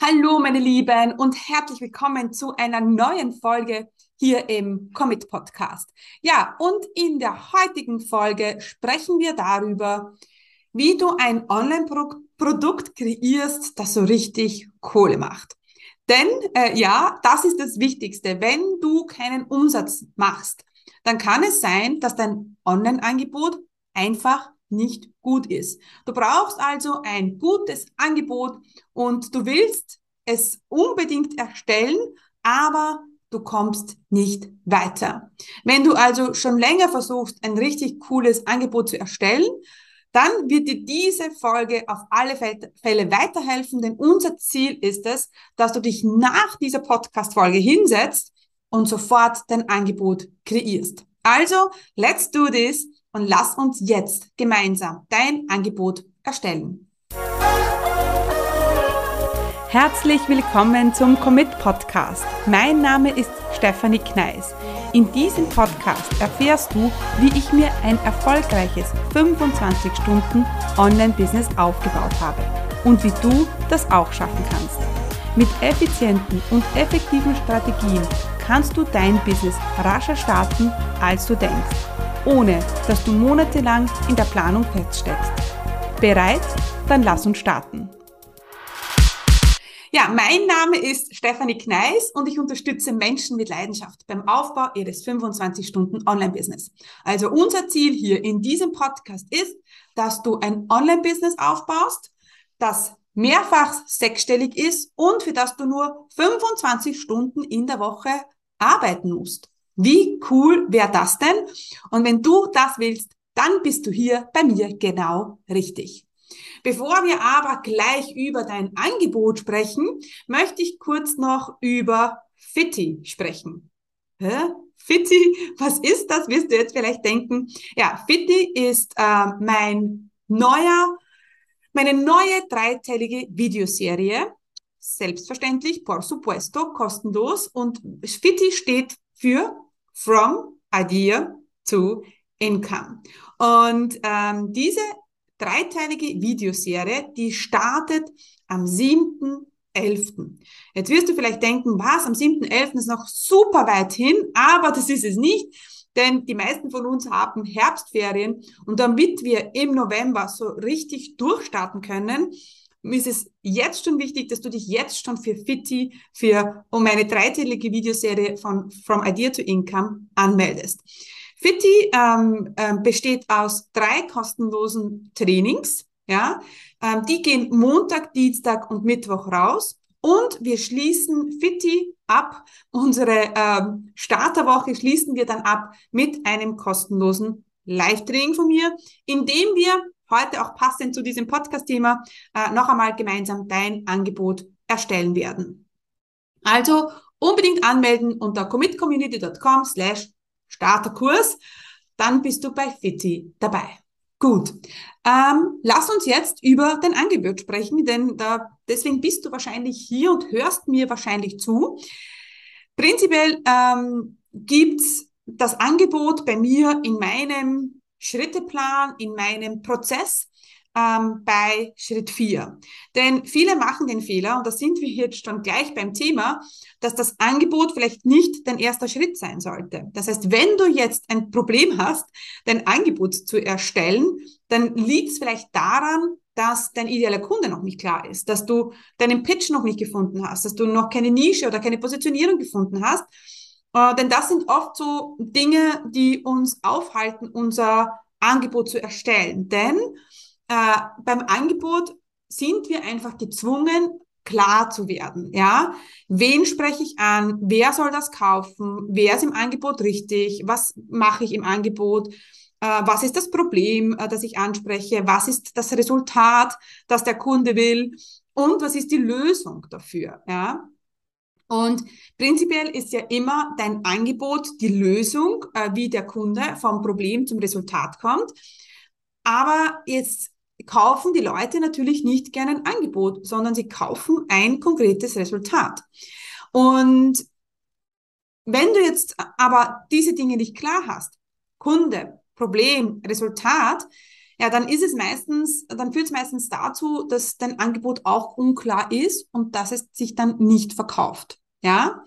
Hallo meine Lieben und herzlich willkommen zu einer neuen Folge hier im Commit Podcast. Ja, und in der heutigen Folge sprechen wir darüber, wie du ein Online-Produkt kreierst, das so richtig Kohle macht. Denn äh, ja, das ist das Wichtigste. Wenn du keinen Umsatz machst, dann kann es sein, dass dein Online-Angebot einfach nicht gut ist. Du brauchst also ein gutes Angebot und du willst es unbedingt erstellen, aber du kommst nicht weiter. Wenn du also schon länger versuchst, ein richtig cooles Angebot zu erstellen, dann wird dir diese Folge auf alle Fälle weiterhelfen, denn unser Ziel ist es, dass du dich nach dieser Podcast-Folge hinsetzt und sofort dein Angebot kreierst. Also, let's do this und lass uns jetzt gemeinsam dein Angebot erstellen. Herzlich willkommen zum Commit Podcast. Mein Name ist Stefanie Kneis. In diesem Podcast erfährst du, wie ich mir ein erfolgreiches 25 Stunden Online-Business aufgebaut habe und wie du das auch schaffen kannst. Mit effizienten und effektiven Strategien kannst du dein Business rascher starten, als du denkst ohne dass du monatelang in der Planung feststeckst. Bereit? Dann lass uns starten. Ja, mein Name ist Stefanie Kneis und ich unterstütze Menschen mit Leidenschaft beim Aufbau ihres 25-Stunden Online-Business. Also unser Ziel hier in diesem Podcast ist, dass du ein Online-Business aufbaust, das mehrfach sechsstellig ist und für das du nur 25 Stunden in der Woche arbeiten musst. Wie cool wäre das denn? Und wenn du das willst, dann bist du hier bei mir genau richtig. Bevor wir aber gleich über dein Angebot sprechen, möchte ich kurz noch über Fitti sprechen. Hä? Fitti, was ist das? Wirst du jetzt vielleicht denken. Ja, Fitti ist äh, mein neuer, meine neue dreiteilige Videoserie. Selbstverständlich, por supuesto, kostenlos. Und Fitti steht für From Idea to Income. Und ähm, diese dreiteilige Videoserie, die startet am 7.11. Jetzt wirst du vielleicht denken, was, am 7.11. ist noch super weit hin, aber das ist es nicht, denn die meisten von uns haben Herbstferien und damit wir im November so richtig durchstarten können, ist es jetzt schon wichtig, dass du dich jetzt schon für Fitti, für um eine dreiteilige Videoserie von From Idea to Income anmeldest. Fitti ähm, äh, besteht aus drei kostenlosen Trainings. Ja, ähm, die gehen Montag, Dienstag und Mittwoch raus. Und wir schließen Fitti ab. Unsere ähm, Starterwoche schließen wir dann ab mit einem kostenlosen Live-Training von mir, in dem wir heute auch passend zu diesem Podcast-Thema äh, noch einmal gemeinsam dein Angebot erstellen werden. Also unbedingt anmelden unter commitcommunity.com slash Starterkurs, dann bist du bei Fitti dabei. Gut, ähm, lass uns jetzt über dein Angebot sprechen, denn da, deswegen bist du wahrscheinlich hier und hörst mir wahrscheinlich zu. Prinzipiell ähm, gibt's das Angebot bei mir in meinem Schritteplan, in meinem Prozess ähm, bei Schritt 4. Denn viele machen den Fehler, und da sind wir jetzt schon gleich beim Thema, dass das Angebot vielleicht nicht dein erster Schritt sein sollte. Das heißt, wenn du jetzt ein Problem hast, dein Angebot zu erstellen, dann liegt es vielleicht daran, dass dein idealer Kunde noch nicht klar ist, dass du deinen Pitch noch nicht gefunden hast, dass du noch keine Nische oder keine Positionierung gefunden hast äh, denn das sind oft so Dinge, die uns aufhalten, unser Angebot zu erstellen. Denn äh, beim Angebot sind wir einfach gezwungen, klar zu werden. Ja, wen spreche ich an? Wer soll das kaufen? Wer ist im Angebot richtig? Was mache ich im Angebot? Äh, was ist das Problem, äh, das ich anspreche? Was ist das Resultat, das der Kunde will? Und was ist die Lösung dafür? Ja, und prinzipiell ist ja immer dein Angebot die Lösung, äh, wie der Kunde vom Problem zum Resultat kommt. Aber jetzt kaufen die Leute natürlich nicht gerne ein Angebot, sondern sie kaufen ein konkretes Resultat. Und wenn du jetzt aber diese Dinge nicht klar hast, Kunde, Problem, Resultat, ja, dann ist es meistens, dann führt es meistens dazu, dass dein Angebot auch unklar ist und dass es sich dann nicht verkauft. Ja.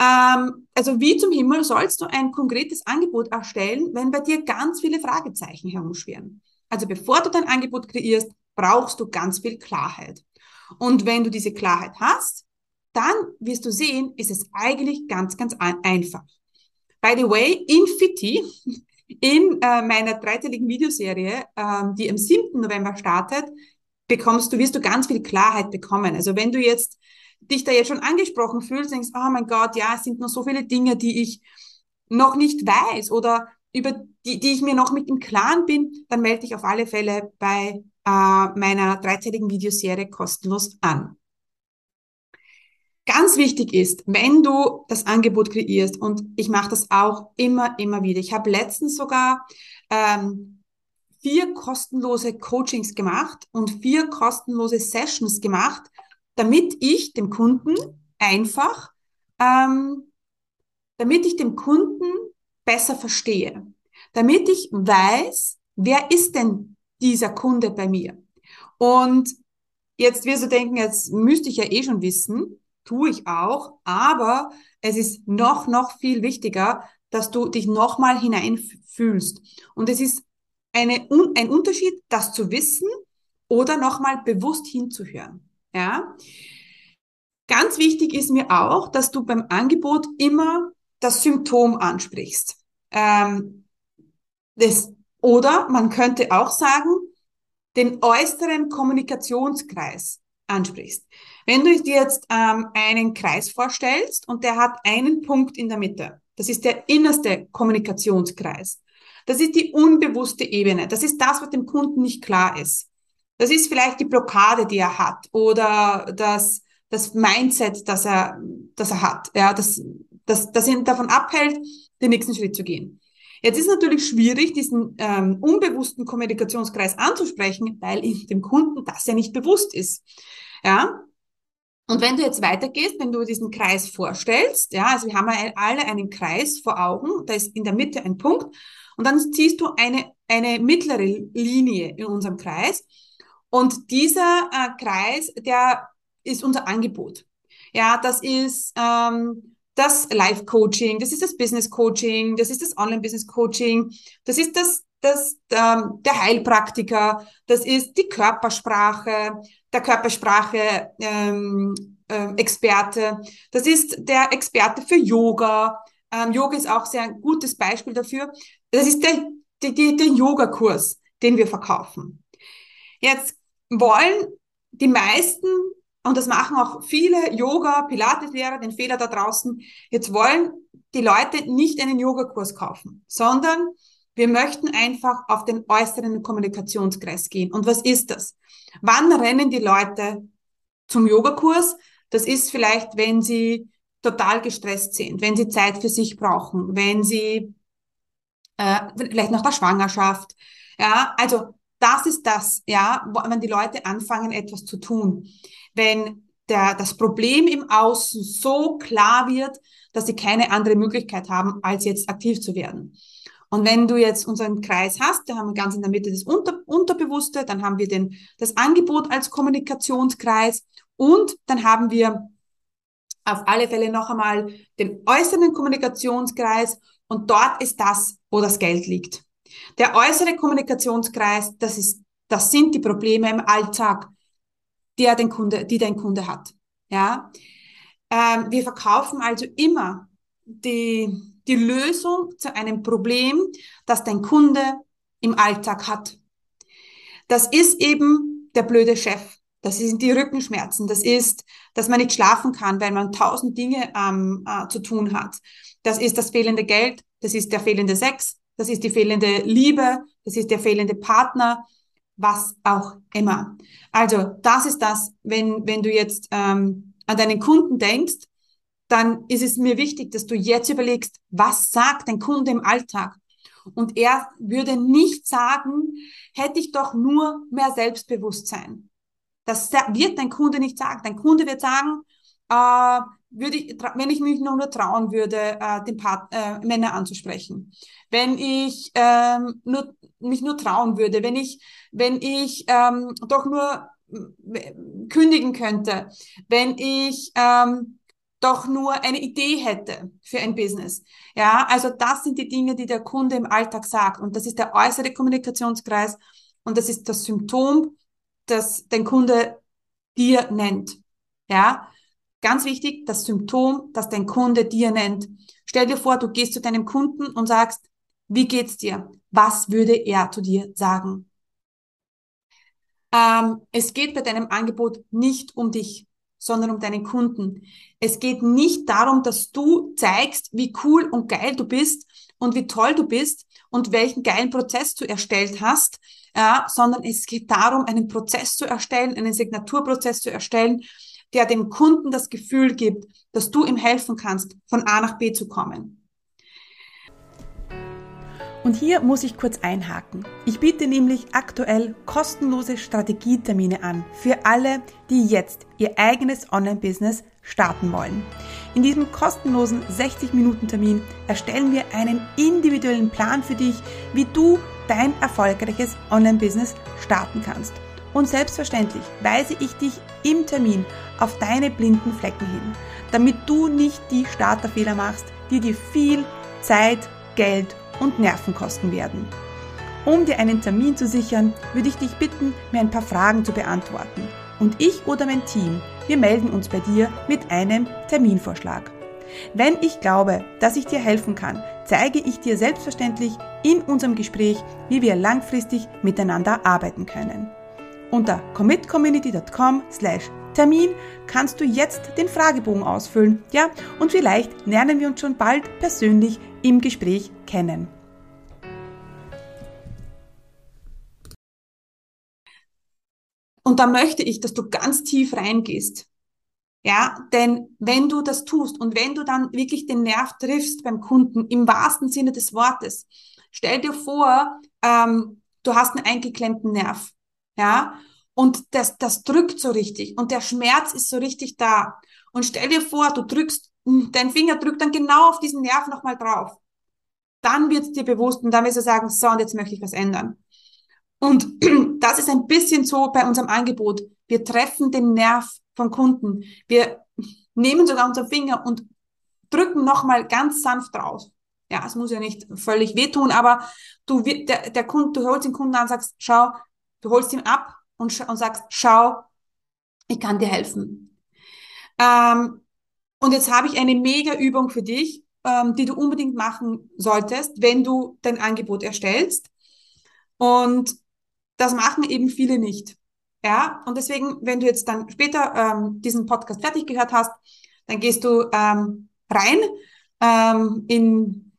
Ähm, also wie zum Himmel sollst du ein konkretes Angebot erstellen, wenn bei dir ganz viele Fragezeichen herumschwirren? Also bevor du dein Angebot kreierst, brauchst du ganz viel Klarheit. Und wenn du diese Klarheit hast, dann wirst du sehen, ist es eigentlich ganz, ganz einfach. By the way, in Fitti, in äh, meiner dreiteiligen Videoserie, ähm, die am 7. November startet, bekommst du, wirst du ganz viel Klarheit bekommen. Also wenn du jetzt dich da jetzt schon angesprochen fühlst, denkst, oh mein Gott, ja, es sind noch so viele Dinge, die ich noch nicht weiß oder über die, die ich mir noch mit im Klaren bin, dann melde dich auf alle Fälle bei äh, meiner dreiteiligen Videoserie kostenlos an. Ganz wichtig ist, wenn du das Angebot kreierst, und ich mache das auch immer, immer wieder. Ich habe letztens sogar ähm, vier kostenlose Coachings gemacht und vier kostenlose Sessions gemacht, damit ich dem Kunden einfach, ähm, damit ich dem Kunden besser verstehe, damit ich weiß, wer ist denn dieser Kunde bei mir? Und jetzt wirst du denken, jetzt müsste ich ja eh schon wissen, tue ich auch, aber es ist noch, noch viel wichtiger, dass du dich nochmal hineinfühlst. Und es ist eine, ein Unterschied, das zu wissen oder nochmal bewusst hinzuhören. Ja. Ganz wichtig ist mir auch, dass du beim Angebot immer das Symptom ansprichst. Ähm, das, oder man könnte auch sagen, den äußeren Kommunikationskreis ansprichst. Wenn du dir jetzt ähm, einen Kreis vorstellst und der hat einen Punkt in der Mitte, das ist der innerste Kommunikationskreis. Das ist die unbewusste Ebene. Das ist das, was dem Kunden nicht klar ist. Das ist vielleicht die Blockade, die er hat oder das, das Mindset, das er, das er hat, ja, das, das, das ihn davon abhält, den nächsten Schritt zu gehen. Jetzt ist natürlich schwierig, diesen ähm, unbewussten Kommunikationskreis anzusprechen, weil dem Kunden das ja nicht bewusst ist. Ja, und wenn du jetzt weitergehst, wenn du diesen Kreis vorstellst, ja, also wir haben alle einen Kreis vor Augen, da ist in der Mitte ein Punkt und dann ziehst du eine, eine mittlere Linie in unserem Kreis und dieser äh, Kreis, der ist unser Angebot. Ja, das ist ähm, das Life-Coaching, das ist das Business-Coaching, das ist das Online-Business-Coaching, das ist das, das ähm, der Heilpraktiker, das ist die Körpersprache, der Körpersprache ähm, äh, Experte. Das ist der Experte für Yoga. Ähm, Yoga ist auch sehr ein gutes Beispiel dafür. Das ist der, der, der Yoga-Kurs, den wir verkaufen. Jetzt wollen die meisten, und das machen auch viele Yoga, Pilates-Lehrer, den Fehler da draußen, jetzt wollen die Leute nicht einen Yogakurs kaufen, sondern wir möchten einfach auf den äußeren Kommunikationskreis gehen. Und was ist das? Wann rennen die Leute zum Yogakurs? Das ist vielleicht, wenn sie total gestresst sind, wenn sie Zeit für sich brauchen, wenn sie äh, vielleicht nach der Schwangerschaft. Ja, also das ist das, ja, wenn die Leute anfangen, etwas zu tun. Wenn der, das Problem im Außen so klar wird, dass sie keine andere Möglichkeit haben, als jetzt aktiv zu werden. Und wenn du jetzt unseren Kreis hast, da haben wir ganz in der Mitte das Unter Unterbewusste, dann haben wir den, das Angebot als Kommunikationskreis und dann haben wir auf alle Fälle noch einmal den äußeren Kommunikationskreis und dort ist das, wo das Geld liegt. Der äußere Kommunikationskreis, das ist, das sind die Probleme im Alltag, die er den Kunde, die dein Kunde hat. Ja, ähm, wir verkaufen also immer die die Lösung zu einem Problem, das dein Kunde im Alltag hat. Das ist eben der blöde Chef. Das sind die Rückenschmerzen. Das ist, dass man nicht schlafen kann, weil man tausend Dinge ähm, äh, zu tun hat. Das ist das fehlende Geld. Das ist der fehlende Sex. Das ist die fehlende Liebe. Das ist der fehlende Partner. Was auch immer. Also das ist das, wenn, wenn du jetzt ähm, an deinen Kunden denkst, dann ist es mir wichtig, dass du jetzt überlegst, was sagt dein Kunde im Alltag? Und er würde nicht sagen, hätte ich doch nur mehr Selbstbewusstsein. Das wird dein Kunde nicht sagen. Dein Kunde wird sagen, äh, würde ich, wenn ich mich nur, nur trauen würde, äh, den Part, äh, Männer anzusprechen, wenn ich ähm, nur, mich nur trauen würde, wenn ich, wenn ich ähm, doch nur kündigen könnte, wenn ich ähm, doch nur eine Idee hätte für ein Business. Ja, also das sind die Dinge, die der Kunde im Alltag sagt. Und das ist der äußere Kommunikationskreis und das ist das Symptom, das den Kunde dir nennt. Ja, Ganz wichtig, das Symptom, das dein Kunde dir nennt. Stell dir vor, du gehst zu deinem Kunden und sagst, wie geht's dir? Was würde er zu dir sagen? Ähm, es geht bei deinem Angebot nicht um dich, sondern um deinen Kunden. Es geht nicht darum, dass du zeigst, wie cool und geil du bist und wie toll du bist und welchen geilen Prozess du erstellt hast, ja, sondern es geht darum, einen Prozess zu erstellen, einen Signaturprozess zu erstellen, der dem Kunden das Gefühl gibt, dass du ihm helfen kannst, von A nach B zu kommen. Und hier muss ich kurz einhaken. Ich biete nämlich aktuell kostenlose Strategietermine an für alle, die jetzt ihr eigenes Online-Business starten wollen. In diesem kostenlosen 60-Minuten-Termin erstellen wir einen individuellen Plan für dich, wie du dein erfolgreiches Online-Business starten kannst. Und selbstverständlich weise ich dich im Termin auf deine blinden Flecken hin, damit du nicht die Starterfehler machst, die dir viel Zeit, Geld und Nerven kosten werden. Um dir einen Termin zu sichern, würde ich dich bitten, mir ein paar Fragen zu beantworten. Und ich oder mein Team, wir melden uns bei dir mit einem Terminvorschlag. Wenn ich glaube, dass ich dir helfen kann, zeige ich dir selbstverständlich in unserem Gespräch, wie wir langfristig miteinander arbeiten können. Unter commitcommunity.com slash Termin kannst du jetzt den Fragebogen ausfüllen, ja, und vielleicht lernen wir uns schon bald persönlich im Gespräch kennen. Und da möchte ich, dass du ganz tief reingehst. Ja, denn wenn du das tust und wenn du dann wirklich den Nerv triffst beim Kunden im wahrsten Sinne des Wortes, stell dir vor, ähm, du hast einen eingeklemmten Nerv ja, und das, das drückt so richtig und der Schmerz ist so richtig da. Und stell dir vor, du drückst, hm, dein Finger drückt dann genau auf diesen Nerv nochmal drauf. Dann wird es dir bewusst und dann wirst du sagen, so, und jetzt möchte ich was ändern. Und das ist ein bisschen so bei unserem Angebot. Wir treffen den Nerv vom Kunden. Wir nehmen sogar unseren Finger und drücken nochmal ganz sanft drauf. Ja, es muss ja nicht völlig wehtun, aber du, der, der Kunde, du holst den Kunden an und sagst, schau, Du holst ihn ab und, und sagst, schau, ich kann dir helfen. Ähm, und jetzt habe ich eine mega Übung für dich, ähm, die du unbedingt machen solltest, wenn du dein Angebot erstellst. Und das machen eben viele nicht. Ja, und deswegen, wenn du jetzt dann später ähm, diesen Podcast fertig gehört hast, dann gehst du ähm, rein ähm, in,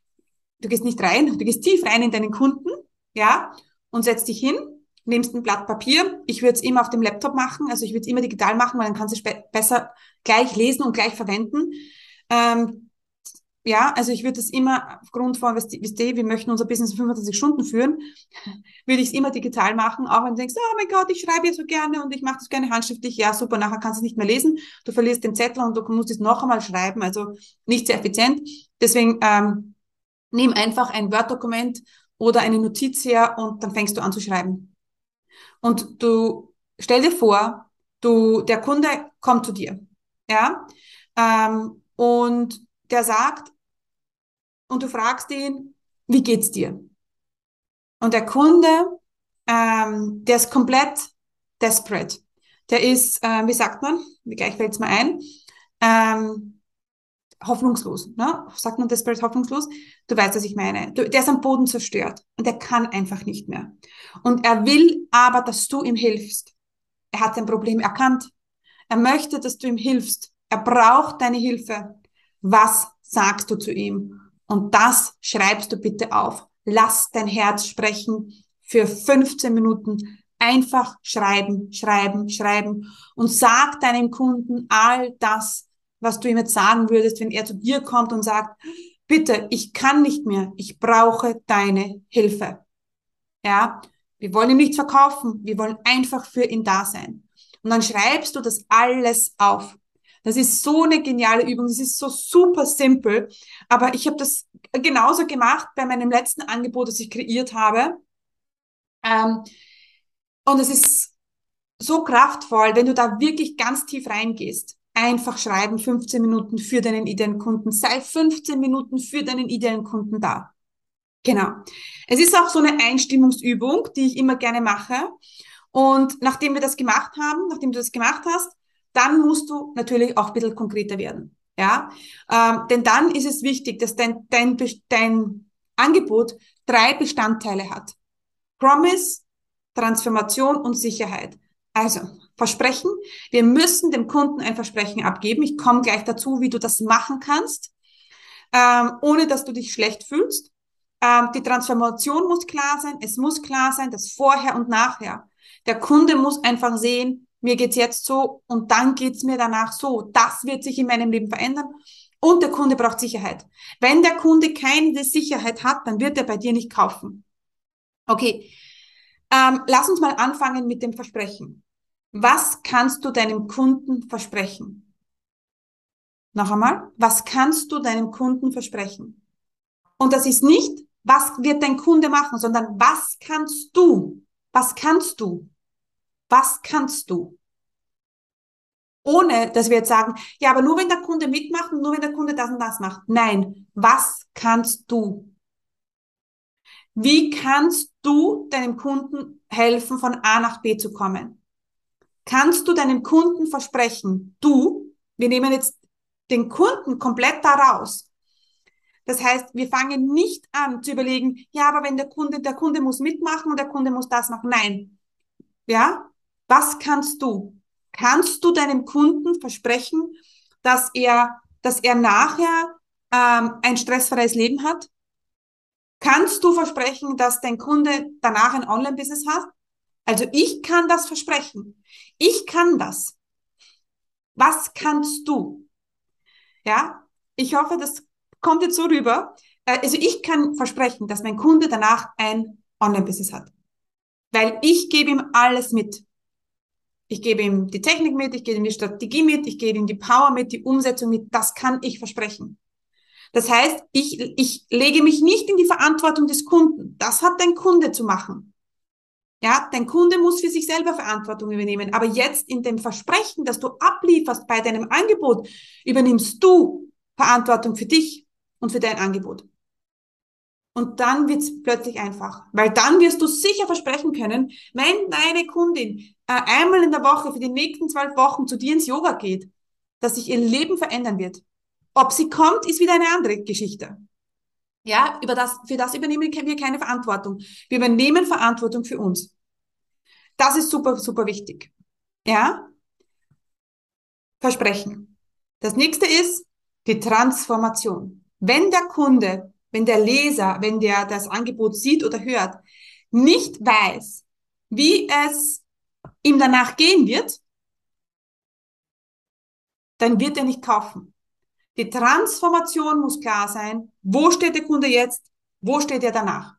du gehst nicht rein, du gehst tief rein in deinen Kunden, ja, und setzt dich hin nimmst ein Blatt Papier. Ich würde es immer auf dem Laptop machen, also ich würde es immer digital machen, weil dann kannst du es besser gleich lesen und gleich verwenden. Ähm, ja, also ich würde es immer aufgrund von, wisst ihr, wir möchten unser Business in 25 Stunden führen, würde ich es immer digital machen, auch wenn du denkst, oh mein Gott, ich schreibe ja so gerne und ich mache das gerne handschriftlich. Ja, super, nachher kannst du es nicht mehr lesen. Du verlierst den Zettel und du musst es noch einmal schreiben, also nicht sehr effizient. Deswegen ähm, nimm einfach ein Word-Dokument oder eine Notiz her und dann fängst du an zu schreiben. Und du stell dir vor, du, der Kunde kommt zu dir, ja, ähm, und der sagt, und du fragst ihn, wie geht's dir? Und der Kunde, ähm, der ist komplett desperate. Der ist, äh, wie sagt man, wie gleich fällt's mir ein, ähm, hoffnungslos. Ne? Sagt man Desperate hoffnungslos? Du weißt, was ich meine. Du, der ist am Boden zerstört und er kann einfach nicht mehr. Und er will aber, dass du ihm hilfst. Er hat sein Problem erkannt. Er möchte, dass du ihm hilfst. Er braucht deine Hilfe. Was sagst du zu ihm? Und das schreibst du bitte auf. Lass dein Herz sprechen für 15 Minuten. Einfach schreiben, schreiben, schreiben und sag deinem Kunden all das, was du ihm jetzt sagen würdest, wenn er zu dir kommt und sagt, bitte, ich kann nicht mehr, ich brauche deine Hilfe. Ja, wir wollen ihm nichts verkaufen, wir wollen einfach für ihn da sein. Und dann schreibst du das alles auf. Das ist so eine geniale Übung. Das ist so super simpel. Aber ich habe das genauso gemacht bei meinem letzten Angebot, das ich kreiert habe. Ähm, und es ist so kraftvoll, wenn du da wirklich ganz tief reingehst. Einfach schreiben, 15 Minuten für deinen ideellen Kunden. Sei 15 Minuten für deinen ideellen Kunden da. Genau. Es ist auch so eine Einstimmungsübung, die ich immer gerne mache. Und nachdem wir das gemacht haben, nachdem du das gemacht hast, dann musst du natürlich auch ein bisschen konkreter werden. Ja, ähm, denn dann ist es wichtig, dass dein, dein, dein Angebot drei Bestandteile hat. Promise, Transformation und Sicherheit. Also, Versprechen. Wir müssen dem Kunden ein Versprechen abgeben. Ich komme gleich dazu, wie du das machen kannst, ähm, ohne dass du dich schlecht fühlst. Ähm, die Transformation muss klar sein. Es muss klar sein, das Vorher und Nachher. Der Kunde muss einfach sehen, mir geht's jetzt so und dann geht's mir danach so. Das wird sich in meinem Leben verändern. Und der Kunde braucht Sicherheit. Wenn der Kunde keine Sicherheit hat, dann wird er bei dir nicht kaufen. Okay, ähm, lass uns mal anfangen mit dem Versprechen. Was kannst du deinem Kunden versprechen? Noch einmal, was kannst du deinem Kunden versprechen? Und das ist nicht, was wird dein Kunde machen, sondern was kannst du? Was kannst du? Was kannst du? Ohne, dass wir jetzt sagen, ja, aber nur wenn der Kunde mitmacht und nur wenn der Kunde das und das macht. Nein, was kannst du? Wie kannst du deinem Kunden helfen, von A nach B zu kommen? Kannst du deinem Kunden versprechen, du, wir nehmen jetzt den Kunden komplett da raus. Das heißt, wir fangen nicht an zu überlegen, ja, aber wenn der Kunde, der Kunde muss mitmachen und der Kunde muss das machen. Nein. Ja? Was kannst du? Kannst du deinem Kunden versprechen, dass er, dass er nachher ähm, ein stressfreies Leben hat? Kannst du versprechen, dass dein Kunde danach ein Online-Business hat? Also ich kann das versprechen. Ich kann das. Was kannst du? Ja, ich hoffe, das kommt jetzt so rüber. Äh, also ich kann versprechen, dass mein Kunde danach ein Online-Business hat. Weil ich gebe ihm alles mit. Ich gebe ihm die Technik mit, ich gebe ihm die Strategie mit, ich gebe ihm die Power mit, die Umsetzung mit. Das kann ich versprechen. Das heißt, ich, ich lege mich nicht in die Verantwortung des Kunden. Das hat dein Kunde zu machen. Ja, dein Kunde muss für sich selber Verantwortung übernehmen. Aber jetzt in dem Versprechen, das du ablieferst bei deinem Angebot, übernimmst du Verantwortung für dich und für dein Angebot. Und dann wird's plötzlich einfach, weil dann wirst du sicher versprechen können, wenn deine Kundin äh, einmal in der Woche für die nächsten zwölf Wochen zu dir ins Yoga geht, dass sich ihr Leben verändern wird. Ob sie kommt, ist wieder eine andere Geschichte. Ja, über das, für das übernehmen wir keine Verantwortung. Wir übernehmen Verantwortung für uns. Das ist super, super wichtig. Ja? Versprechen. Das nächste ist die Transformation. Wenn der Kunde wenn der Leser, wenn der das Angebot sieht oder hört, nicht weiß, wie es ihm danach gehen wird, dann wird er nicht kaufen. Die Transformation muss klar sein. Wo steht der Kunde jetzt? Wo steht er danach?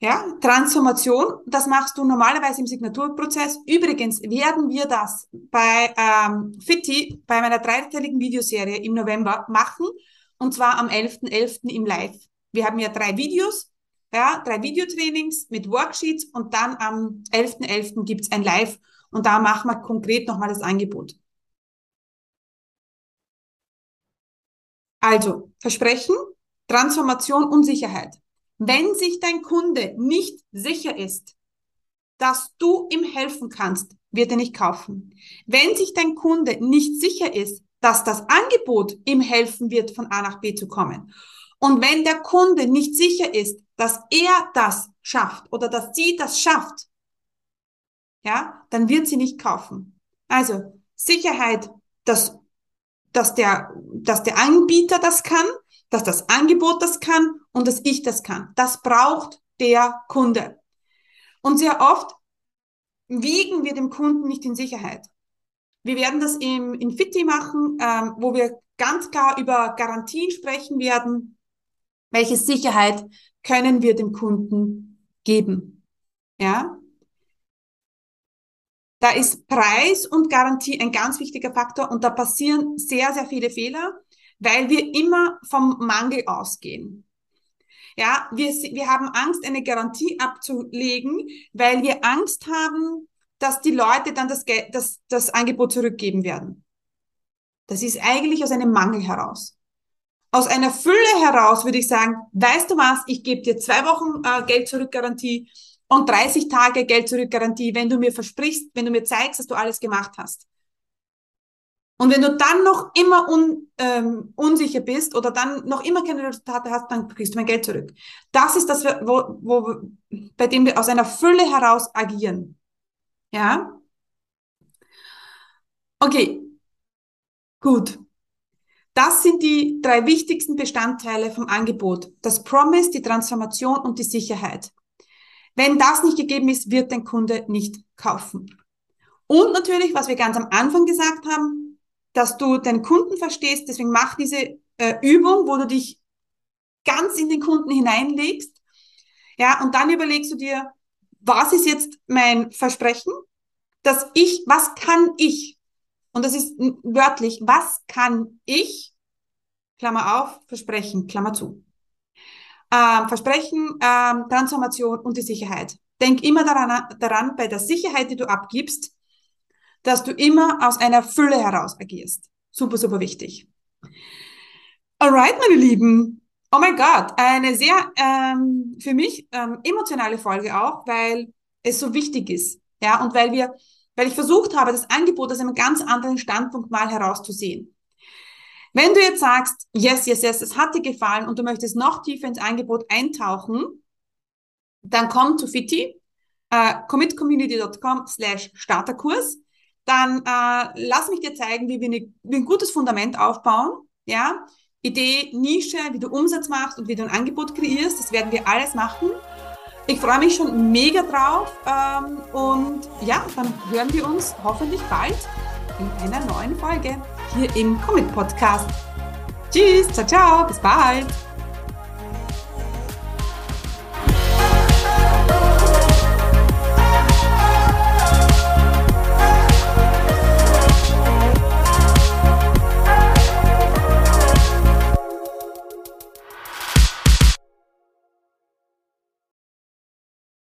Ja, Transformation, das machst du normalerweise im Signaturprozess. Übrigens werden wir das bei ähm, Fitti, bei meiner dreiteiligen Videoserie im November machen und zwar am 11.11. .11. im Live. Wir haben ja drei Videos, ja, drei Videotrainings mit Worksheets und dann am 11.11. .11. gibt's ein Live und da machen wir konkret nochmal das Angebot. Also, Versprechen, Transformation und Sicherheit. Wenn sich dein Kunde nicht sicher ist, dass du ihm helfen kannst, wird er nicht kaufen. Wenn sich dein Kunde nicht sicher ist, dass das Angebot ihm helfen wird, von A nach B zu kommen. Und wenn der Kunde nicht sicher ist, dass er das schafft oder dass sie das schafft, ja, dann wird sie nicht kaufen. Also Sicherheit, dass, dass, der, dass der Anbieter das kann, dass das Angebot das kann und dass ich das kann. Das braucht der Kunde. Und sehr oft wiegen wir dem Kunden nicht in Sicherheit. Wir werden das im, in Fitti machen, ähm, wo wir ganz klar über Garantien sprechen werden. Welche Sicherheit können wir dem Kunden geben? Ja? Da ist Preis und Garantie ein ganz wichtiger Faktor und da passieren sehr, sehr viele Fehler, weil wir immer vom Mangel ausgehen. Ja, wir, wir haben Angst, eine Garantie abzulegen, weil wir Angst haben, dass die Leute dann das, Geld, das, das Angebot zurückgeben werden. Das ist eigentlich aus einem Mangel heraus. Aus einer Fülle heraus würde ich sagen, weißt du was, ich gebe dir zwei Wochen äh, Geld zurück Garantie und 30 Tage Geld zurück Garantie, wenn du mir versprichst, wenn du mir zeigst, dass du alles gemacht hast. Und wenn du dann noch immer un, ähm, unsicher bist oder dann noch immer keine Resultate hast, dann kriegst du mein Geld zurück. Das ist das, wo, wo, bei dem wir aus einer Fülle heraus agieren. Ja? Okay. Gut. Das sind die drei wichtigsten Bestandteile vom Angebot. Das Promise, die Transformation und die Sicherheit. Wenn das nicht gegeben ist, wird dein Kunde nicht kaufen. Und natürlich, was wir ganz am Anfang gesagt haben, dass du den Kunden verstehst. Deswegen mach diese äh, Übung, wo du dich ganz in den Kunden hineinlegst. Ja, und dann überlegst du dir, was ist jetzt mein Versprechen? Dass ich, was kann ich? Und das ist wörtlich, was kann ich? Klammer auf, Versprechen, Klammer zu. Ähm, Versprechen, ähm, Transformation und die Sicherheit. Denk immer daran, daran, bei der Sicherheit, die du abgibst, dass du immer aus einer Fülle heraus agierst. Super, super wichtig. Alright, meine Lieben. Oh mein Gott, eine sehr ähm, für mich ähm, emotionale Folge auch, weil es so wichtig ist. Ja, und weil wir, weil ich versucht habe, das Angebot aus einem ganz anderen Standpunkt mal herauszusehen. Wenn du jetzt sagst, yes, yes, yes, es hat dir gefallen und du möchtest noch tiefer ins Angebot eintauchen, dann komm zu Fitti, äh, commitcommunity.com slash Starterkurs dann äh, lass mich dir zeigen, wie wir, eine, wie ein gutes Fundament aufbauen. Ja, Idee, Nische, wie du Umsatz machst und wie du ein Angebot kreierst. Das werden wir alles machen. Ich freue mich schon mega drauf. Ähm, und ja, dann hören wir uns hoffentlich bald in einer neuen Folge hier im Comic Podcast. Tschüss, ciao, ciao, bis bald.